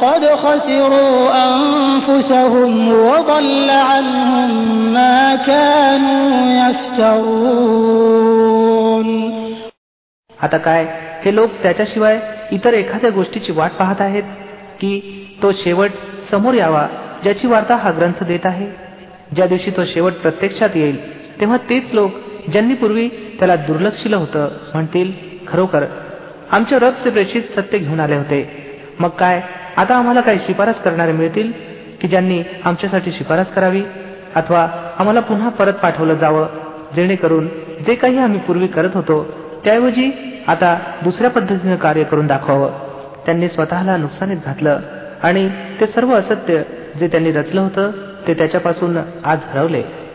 قد خسروا أنفسهم وضل عنهم ما كانوا يفترون आता काय हे लोक त्याच्याशिवाय इतर एखाद्या गोष्टीची वाट पाहत आहेत की तो शेवट समोर यावा ज्याची वार्ता हा ग्रंथ देत आहे ज्या दिवशी तो शेवट प्रत्यक्षात येईल तेव्हा तेच लोक ज्यांनी पूर्वी त्याला दुर्लक्षिलं होतं म्हणतील खरोखर आमच्या रबचे प्रेषित सत्य घेऊन आले होते मग काय आता आम्हाला काही शिफारस करणारे मिळतील की ज्यांनी आमच्यासाठी शिफारस करावी? अथवा आम्हाला पुन्हा परत पाठवलं जावं जेणेकरून जे काही आम्ही पूर्वी करत होतो त्याऐवजी आता दुसऱ्या पद्धतीनं कार्य करून दाखवावं. त्यांनी स्वतःला नुकसानीत घातलं आणि ते सर्व असत्य जे त्यांनी रचलं होतं ते त्याच्यापासून आज हरवले.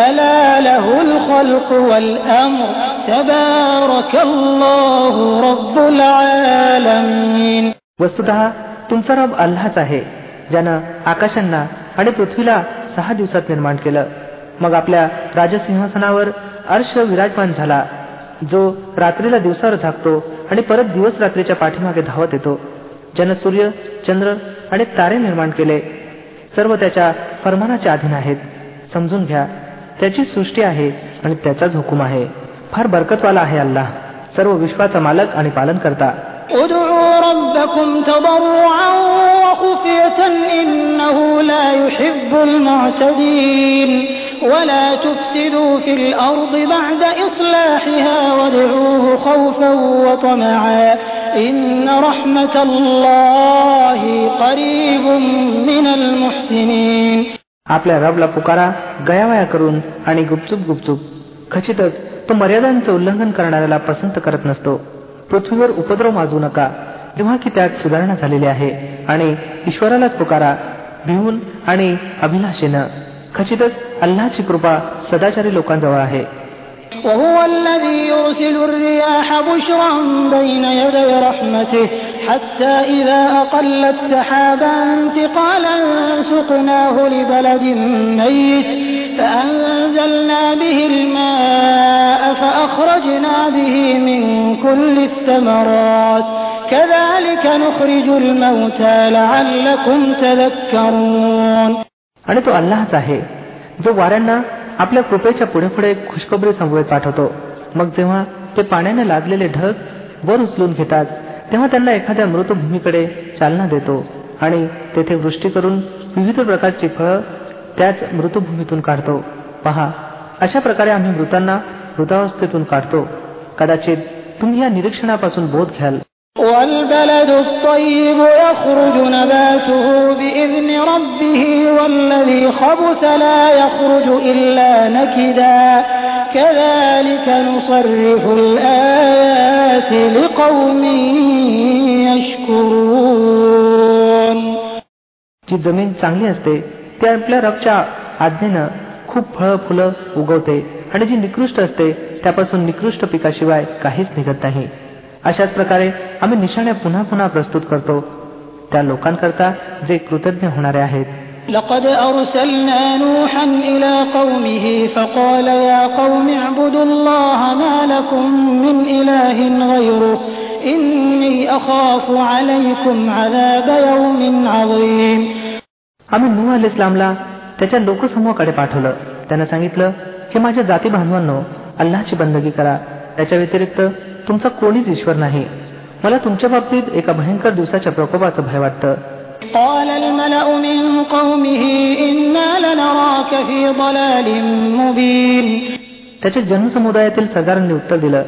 ألا له الخلق والأمر تبارك الله رب العالمين वस्तुत तुमचा रब अल्लाच आहे ज्यानं आकाशांना आणि पृथ्वीला सहा दिवसात निर्माण केलं मग आपल्या राजसिंहासनावर अर्श विराजमान झाला जो रात्रीला दिवसावर झाकतो आणि परत दिवस रात्रीच्या पाठीमागे धावत येतो ज्यानं सूर्य चंद्र आणि तारे निर्माण केले सर्व त्याच्या फरमानाच्या अधीन आहेत समजून घ्या त्याची सृष्टी आहे आणि त्याचाच हुकूम आहे फार बरकतवाला आहे अल्लाह सर्व विश्वाचा मालक आणि पालन करता ادعوا ربكم تضرعا وخفية إنه لا يحب المعتدين ولا تفسدوا في الأرض بعد إصلاحها وادعوه خوفا وطمعا إن رحمة الله قريب من المحسنين आपल्या रबला पुकारा गयावया करून आणि गुपचूप गुपचूप. खचितच तो मर्यादांचं उल्लंघन करणाऱ्याला पसंत करत नसतो. पृथ्वीवर उपद्रव माजू नका. तेव्हा की त्यात सुधारणा झालेली आहे आणि ईश्वरालाच पुकारा भिवून आणि अभिलाषेनं. खचितच अल्लाची कृपा सदाचारी लोकांजवळ आहे. وهو الذي يرسل الرياح بشرا بين يدي رحمته حتى إذا أقلت سحابا ثقالا سقناه لبلد ميت فأنزلنا به الماء فأخرجنا به من كل الثمرات كذلك نخرج الموتى لعلكم تذكرون आणि तो अल्लाहच आहे जो वाऱ्यांना आपल्या कृपेच्या पुढे पुढे खुशखबरी समवेत पाठवतो. मग जेव्हा ते पाण्याने लादलेले ढग वर उचलून घेतात तेव्हा त्यांना एखाद्या मृतभूमीकडे चालना देतो आणि तेथे वृष्टी करून विविध प्रकारची फळं त्याच मृतभूमीतून काढतो. पहा अशा प्रकारे आम्ही मृतांना मृतावस्थेतून काढतो. कदाचित तुम्ही या निरीक्षणापासून बोध घ्याल. والبلد الطيب يخرج نباته بإذن ربه والذي خبث لا يخرج إلا نكدا كذلك نصرف الآيات لقوم يشكرون जी जमीन चांगली असते ती आपल्या रबच्या आज्ञेनं खूप फळं फुलं उगवते आणि जी निकृष्ट असते त्यापासून निकृष्ट पिकाशिवाय काहीच निघत नाही अशाच प्रकारे आम्ही निशाण्या पुन्हा पुन्हा प्रस्तुत करतो त्या लोकांकरता जे कृतज्ञ होणारे आहेत لقد أرسلنا نوحا إلى قومه فقال يا قوم اعبدوا الله ما لكم من إله غيره إني أخاف عليكم عذاب يوم عظيم आम्ही नूह अल इस्लामला त्याच्या लोकसमूहाकडे पाठवलं त्यानं सांगितलं की माझ्या जाती बांधवांनो अल्लाची बंदगी करा त्याच्या व्यतिरिक्त तुमचा कोणीच ईश्वर नाही. मला तुमच्या बाबतीत एका भयंकर दिवसाच्या प्रकोपाचं भय वाटतं. त्याच्या जनसमुदायातील सरदारांनी उत्तर दिलं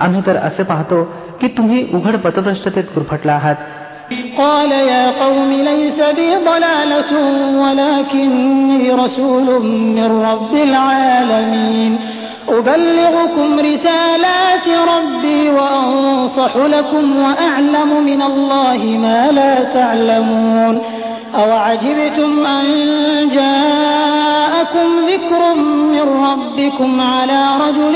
आम्ही तर असे पाहतो की तुम्ही उघड पथभ्रष्टतेत गुरफटला आहात. قال يا قوم ليس بي ضلالة ولكني رسول من رب العالمين أبلغكم رسالات ربي وأنصح لكم وأعلم من الله ما لا تعلمون أوعجبتم أن جاءكم ذكر من ربكم على رجل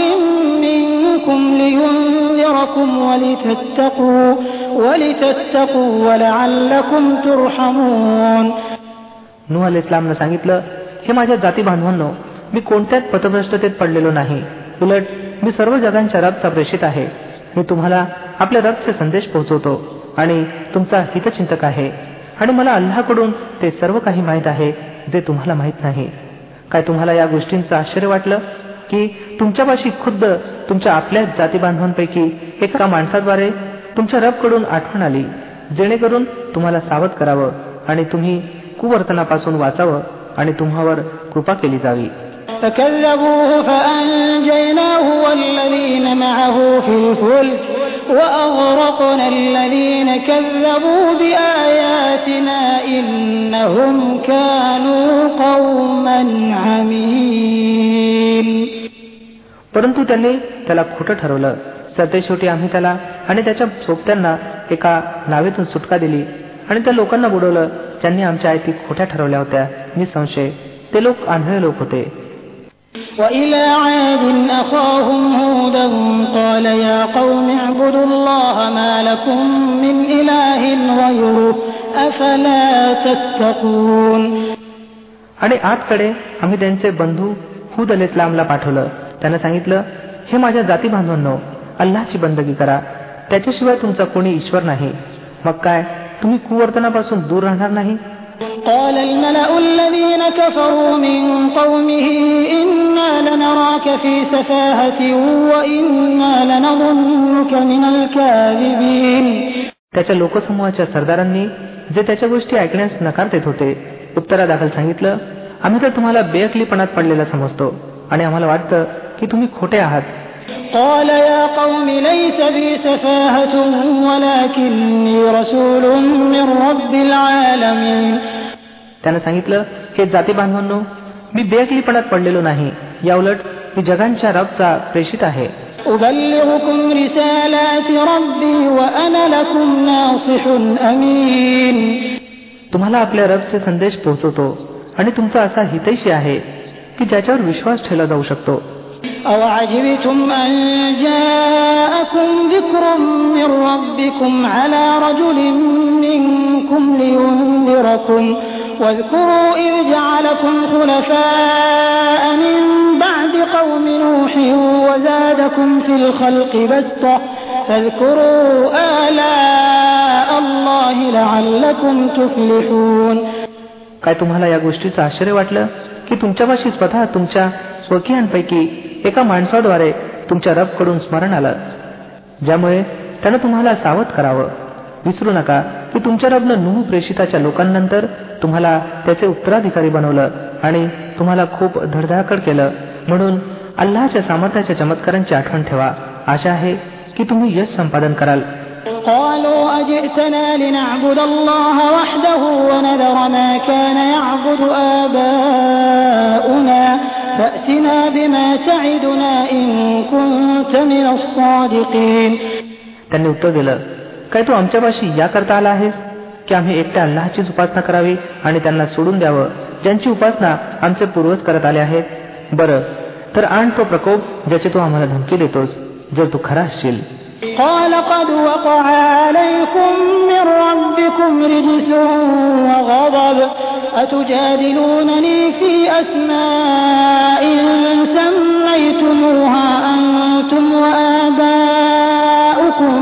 منكم لينذركم ولتتقوا ولتتقوا ولعلكم ترحمون नूह अल इस्लामनं सांगितलं हे माझ्या जाती बांधवांनो मी कोणत्याच पथभ्रष्टतेत पडलेलो नाही. उलट मी सर्व जगांच्या रबचा प्रेषित आहे. मी तुम्हाला आपल्या रबचे संदेश पोहोचवतो आणि तुमचा हितचिंतक आहे. आणि मला अल्लाकडून ते सर्व काही माहीत आहे जे तुम्हाला माहीत नाही. काय तुम्हाला या गोष्टींचं आश्चर्य वाटलं? की तुमच्यापाशी खुद्द तुमच्या आपल्याच जाती बांधवांपैकी एका माणसाद्वारे तुमच्या रबकडून आठवण आली जेणेकरून तुम्हाला सावध करावं आणि तुम्ही कुवर्तनापासून वाचावं आणि तुम्हावर कृपा केली जावी. فكذبوه فأنجيناه والذين معه في الفلك وأغرقنا الذين كذبوا بآياتنا إنهم كانوا قوما عمين परंतु त्यांनी त्याला खोटं ठरवलं सरतेशेवटी आम्ही त्याला आणि त्याच्या सोबत्यांना एका नावेतून सुटका दिली आणि त्या लोकांना बुडवलं ज्यांनी आमच्या आयती खोट्या ठरवल्या होत्या निसंशय ते लोक आंधळे लोक होते وإلى عاد أخاهم هودا قال يا قوم اعبدوا الله ما لكم من إله غيره أفلا تتقون आणि आतकडे आम्ही त्यांचे बंधू हुद अल इस्लामला पाठवलं त्यानं सांगितलं हे माझ्या जाती बांधवांनो अल्लाची बंदगी करा त्याच्याशिवाय तुमचा कोणी ईश्वर नाही मग काय तुम्ही कुवर्तनापासून दूर राहणार नाही قال الملأ الذين كفروا من قومه إنا لنراك في سفاهة وإنا لنظنك من الكاذبين त्याच्या लोकसमूहाच्या सरदारांनी जे त्याच्या गोष्टी ऐकण्यास नकार देत होते उत्तरादाखल सांगितलं आम्ही तर तुम्हाला बेअकलीपणात पडलेला समजतो आणि आम्हाला वाटतं की तुम्ही खोटे आहात قال يا قوم ليس بي سفاهة ولكني رسول من رب العالمين त्यानं सांगितलं हे जाती बांधवांनो मी बेअकलीपणात पडलेलो नाही या उलट मी जगांच्या रबचा प्रेषित आहे أبلغكم رسالات ربي وأنا لكم ناصح أمين तुम्हाला आपल्या रबचे संदेश पोहोचवतो आणि तुमचा असा हितैषी आहे की ज्याच्यावर विश्वास ठेवला जाऊ शकतो أوعجبتم أن جاءكم ذكر من ربكم على رجل منكم لينذركم واذكروا إذ جعلكم خلفاء من بعد قوم نوح وزادكم في الخلق بسطة فاذكروا آلاء الله لعلكم تفلحون काय तुम्हाला या गोष्टीचं आश्चर्य वाटलं की तुमच्यापाशी स्वतः तुमच्या स्वकीयांपैकी एका माणसाद्वारे तुमच्या रबकडून स्मरण आलं ज्यामुळे त्यानं तुम्हाला सावध करावं विसरू नका की तुमच्या रबनं नुह प्रेषिताच्या लोकांनंतर तुम्हाला त्याचे उत्तराधिकारी बनवलं आणि तुम्हाला खूप धडधाकड केलं म्हणून अल्लाच्या सामर्थ्याच्या चमत्कारांची आठवण ठेवा आशा आहे की तुम्ही यश संपादन कराल قالوا أجئتنا لنعبد الله وحده ونذر ما كان يعبد آباؤنا فأتنا بما تعدنا إن كنت من الصادقين त्यांनी उत्तर दिलं काय तू आमच्यापाशी याकरता आला आहेस की आम्ही एकट्या अल्लाचीच उपासना करावी आणि त्यांना सोडून द्यावं ज्यांची उपासना आमचे पूर्वज करत आले आहेत बरं तर आण तो प्रकोप ज्याची तू आम्हाला धमकी देतोस जर तू खरा असशील قال قد وقع عليكم من ربكم رجس وغضب أتجادلونني في أسماء سميتموها أنتم وآباؤكم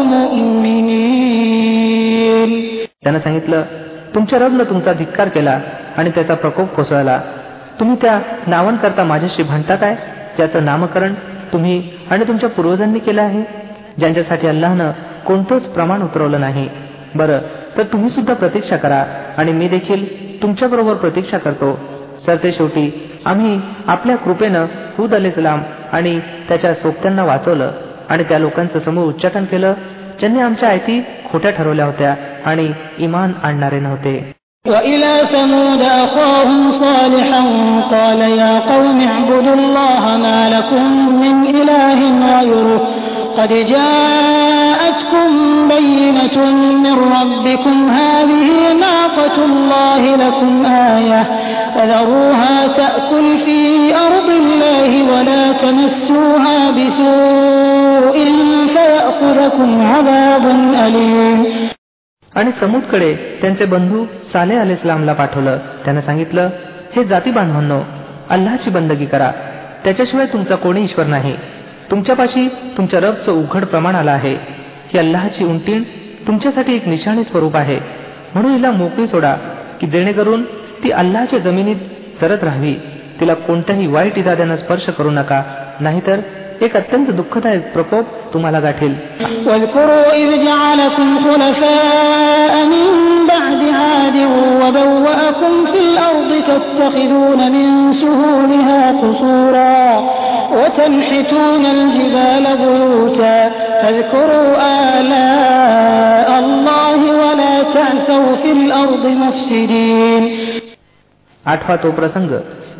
त्यानं सांगितलं तुमच्या रबनं तुमचा धिक्कार केला आणि त्याचा प्रकोप कोसळला. तुम्ही त्या नावांकरता माझ्याशी भांडता काय? ज्याचं नामकरण तुम्ही आणि तुमच्या पूर्वजांनी केलं आहे? ज्यांच्यासाठी अल्लानं कोणतंच प्रमाण उतरवलं नाही. बरं तर तुम्ही सुद्धा प्रतीक्षा करा आणि मी देखील तुमच्याबरोबर प्रतीक्षा करतो. सरते शेवटी आम्ही आपल्या कृपेनं हुद सलाम आणि त्याच्या सोबत्यांना वाचवलं आणि त्या लोकांचं समोर उच्चाटन केलं ज्यांनी आमच्या आयती खोट्या ठरवल्या होत्या आणि इमान आणणारे नव्हते وإلى ثمود أخاهم صالحا قال يا قوم اعبدوا الله ما لكم من إله غيره قد جاءتكم بينة من ربكم هذه ناقة الله لكم آية فذروها تأكل في أرض الله ولا تمسوها بسوء فيأخذكم عذاب أليم आणि समूदकडे त्यांचे बंधू साले अल इस्लामला पाठवलं त्यानं सांगितलं हे जाती बांधवांनो अल्लाची बंदगी करा त्याच्याशिवाय तुमचा कोणी ईश्वर नाही तुमच्यापाशी तुमच्या रबचं उघड प्रमाण आलं आहे ही अल्लाची उंटीण तुमच्यासाठी एक निशाणी स्वरूप आहे म्हणून हिला मोकळी सोडा की जेणेकरून ती अल्लाच्या जमिनीत चरत राहावी तिला कोणत्याही वाईट इराद्यानं स्पर्श करू नका नाहीतर एक अत्यंत दुःखदायक प्रकोप तुम्हाला गाठेल واذكروا إذ جعلكم خلفاء من بعد عاد وبوأكم في الأرض تتخذون من سهولها قصورا وتنحتون الجبال بيوتا فاذكروا آلاء الله ولا تعثوا في الأرض مفسدين आठवा तो प्रसंग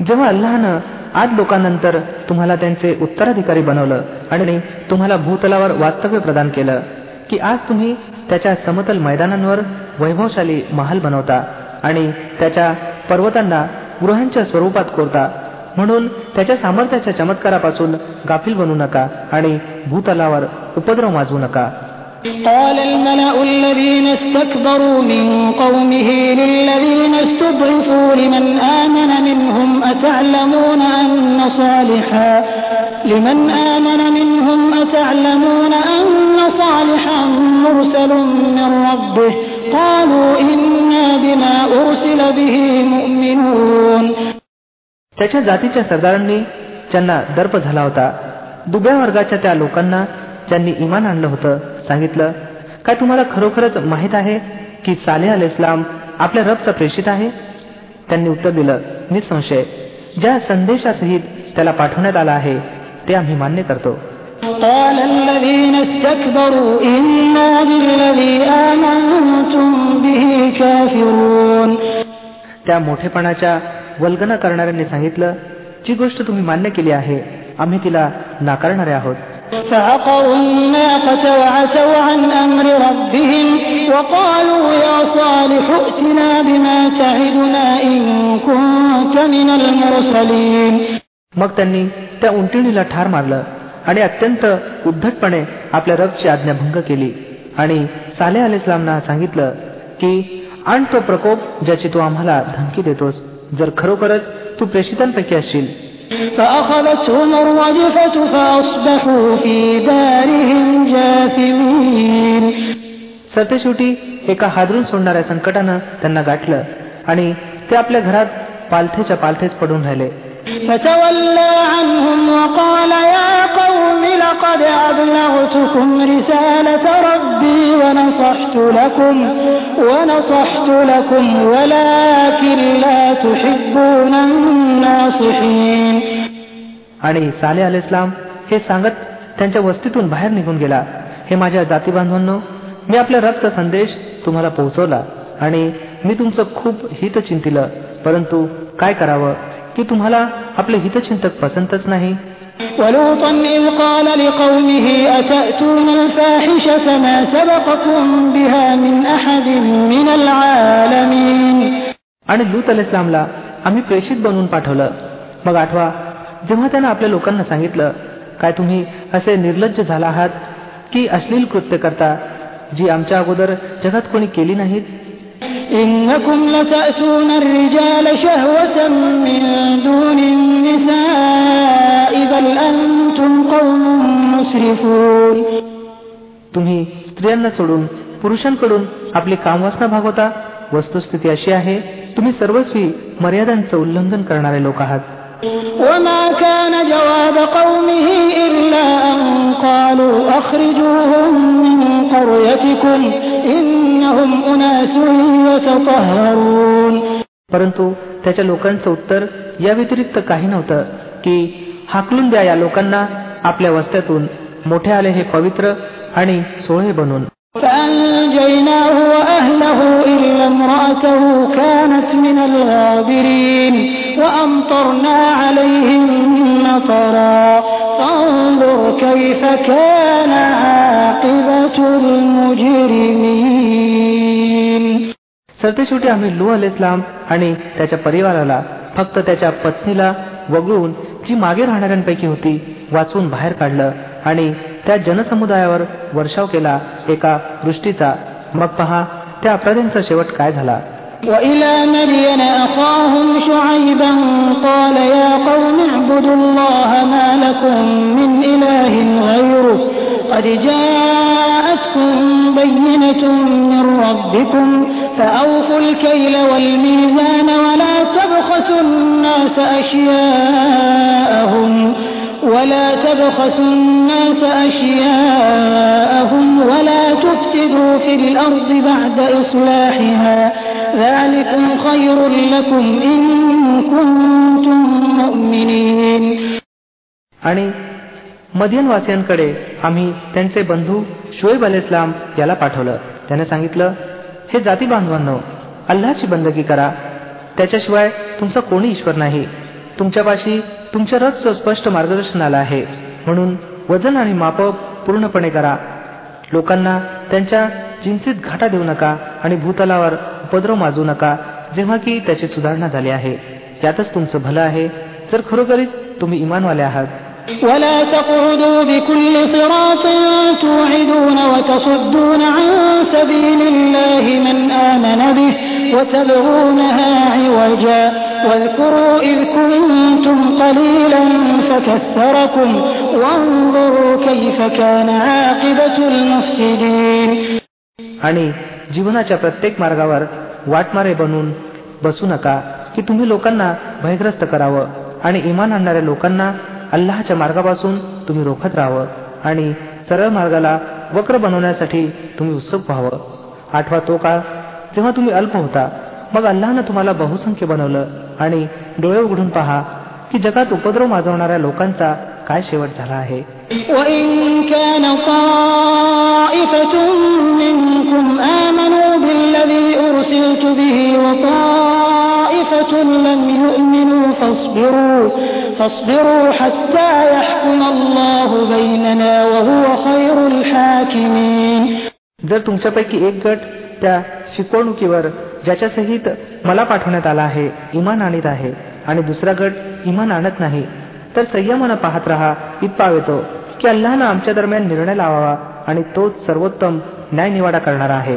जेव्हा अल्लानं आज लोकांनंतर तुम्हाला त्यांचे उत्तराधिकारी बनवलं आणि तुम्हाला भूतलावर वास्तव्य प्रदान केलं की आज तुम्ही त्याच्या समतल मैदानांवर वैभवशाली महाल बनवता आणि त्याच्या पर्वतांना गृहांच्या स्वरूपात कोरता म्हणून त्याच्या सामर्थ्याच्या चमत्कारापासून गाफील बनू नका आणि भूतलावर उपद्रव माजवू नका قال الملأ الذين استكبروا من قومه للذين استضعفوا لمن آمن منهم أتعلمون أن صالحا لمن آمن منهم أتعلمون أن صالحا مرسل من ربه قالوا إنا بما أرسل به مؤمنون त्याच्या जातीच्या सरदारांनी ज्यांना दर्प झाला होता दुब्या वर्गाच्या त्या लोकांना ज्यांनी इमान आणलं होतं सांगितलं काय तुम्हाला खरोखरच माहीत आहे की साले अल इस्लाम आपल्या रबचा प्रेषित आहे त्यांनी उत्तर दिलं निसंशय ज्या संदेशासहित त्याला पाठवण्यात आला आहे ते आम्ही मान्य करतो قال الذين استكبروا إنا بالذي آمنتم به كافرون त्या मोठेपणाच्या वल्गना करणाऱ्यांनी सांगितलं जी गोष्ट तुम्ही मान्य केली आहे आम्ही तिला नाकारणारे आहोत. मग त्यांनी त्या उंटिणीला ठार मारलं आणि अत्यंत उद्धटपणे आपल्या रबची आज्ञाभंग केली आणि साले अल इस्लामना सांगितलं की आण तो प्रकोप ज्याची तू आम्हाला धमकी देतोस. जर खरोखरच तू प्रेषितांपैकी असशील. सरतेशेवटी एका हादरून सोडणाऱ्या संकटानं त्यांना गाठलं आणि ते आपल्या घरात पालथेच्या पालथेच पडून राहिले. أبلغتكم رسالة ربي ونصحت لكم ونصحت لكم ولكن لا تحبون الناصحين आणि साले अल इस्लाम हे सांगत त्यांच्या वस्तीतून बाहेर निघून गेला हे माझ्या जाती बांधवांनो मी आपल्या रबचा संदेश तुम्हाला पोहोचवला आणि मी तुमचं खूप हित चिंतिलं परंतु काय करावं की तुम्हाला आपले हितचिंतक पसंतच नाही ولوطا إذ قال لقومه أتأتون الفاحشة ما سبقكم بها من أحد من العالمين आणि लूत अल इस्लामला आम्ही प्रेषित बनवून पाठवलं मग आठवा जेव्हा त्यानं आपल्या लोकांना सांगितलं काय तुम्ही असे निर्लज्ज झाला आहात की अश्लील कृत्य करता जी आमच्या अगोदर जगात कोणी केली नाहीत إنكم لتأتون الرجال شهوة من دون النساء بل أنتم قوم مسرفون तुम्ही स्त्रियांना सोडून पुरुषांकडून आपली कामवासना भागवता वस्तुस्थिती अशी आहे तुम्ही सर्वस्वी मर्यादांचं उल्लंघन करणारे लोक आहात وما كان جواب قومه إلا أن قالوا أخرجوهم من قريتكم إنهم أناس يتطهرون परंतु त्याच्या लोकांचं उत्तर या व्यतिरिक्त काही नव्हतं की हाकलून द्या या लोकांना आपल्या वस्त्यातून मोठे आले हे पवित्र आणि सोहळे बनून فأنجيناه وأهله إلا امرأته كانت من الغابرين وأمطرنا عليهم مطرا فانظر كيف كان عاقبة المجرمين सरतेशेवटी आम्ही लू अल इस्लाम आणि त्याच्या परिवाराला फक्त त्याच्या पत्नीला वगळून जी मागे राहणाऱ्यांपैकी होती वाचवून बाहेर काढलं आणि त्या जनसमुदायावर वर्षाव केला एका वृष्टीचा मग पहा त्या अपराध्यांचा शेवट काय झाला وإلى مدين أخاهم شعيبا قال يا قوم اعبدوا الله ما لكم من إله غيره قد جاءتكم بينة من ربكم فأوفوا الكيل والميزان ولا تبخسوا الناس أشياءهم ولا تبخسوا الناس أشياءهم ولا تفسدوا في الأرض بعد إصلاحها ذلكم خير لكم إن كنتم مؤمنين आणि मदियनवासियांकडे आम्ही त्यांचे बंधू शोएब अल इस्लाम याला पाठवलं त्याने सांगितलं हे जाती बांधवांनो अल्लाची बंदगी करा त्याच्याशिवाय तुमचा कोणी ईश्वर नाही तुमच्यापाशी तुमच्या रथचं स्पष्ट मार्गदर्शन आलं आहे म्हणून वजन आणि मापक पूर्णपणे करा लोकांना त्यांच्या चिंतित घाटा देऊ नका आणि भूतलावर उपद्रव माजू नका जेव्हा की त्याची सुधारणा झाली आहे यातच तुमचं भलं आहे जर खरोखरीच तुम्ही इमानवाले आहात ولا تقعدوا بكل صراط توعدون وتصدون عن سبيل الله من آمن به وتبغونها عوجا واذكروا إذ كنتم قليلا فكثركم وانظروا كيف كان عاقبة المفسدين आणि जीवनाच्या प्रत्येक मार्गावर वाटमारे बनून बसू नका की तुम्ही लोकांना भयग्रस्त करावं आणि इमान आणणाऱ्या लोकांना अल्लाहच्या मार्गापासून तुम्ही रोखत राहावं आणि सरळ मार्गाला वक्र बनवण्यासाठी तुम्ही उत्सुक व्हावं. आठवा तो काळ जेव्हा तुम्ही अल्प होता मग अल्लानं तुम्हाला बहुसंख्य बनवलं आणि डोळे उघडून पहा की जगात उपद्रव माजवणाऱ्या लोकांचा काय शेवट झाला आहे. فاصبروا فاصبروا حتى يحكم الله بيننا وهو خير الحاكمين जर तुमच्यापैकी एक गट त्या शिकवणुकीवर ज्याच्या सहित मला पाठवण्यात आला आहे इमान आणीत आहे आणि दुसरा गट इमान आणत नाही तर संयमानं पाहत राहा इतपाव येतो की अल्लानं आमच्या दरम्यान निर्णय लावावा आणि तोच सर्वोत्तम न्याय निवाडा करणारा आहे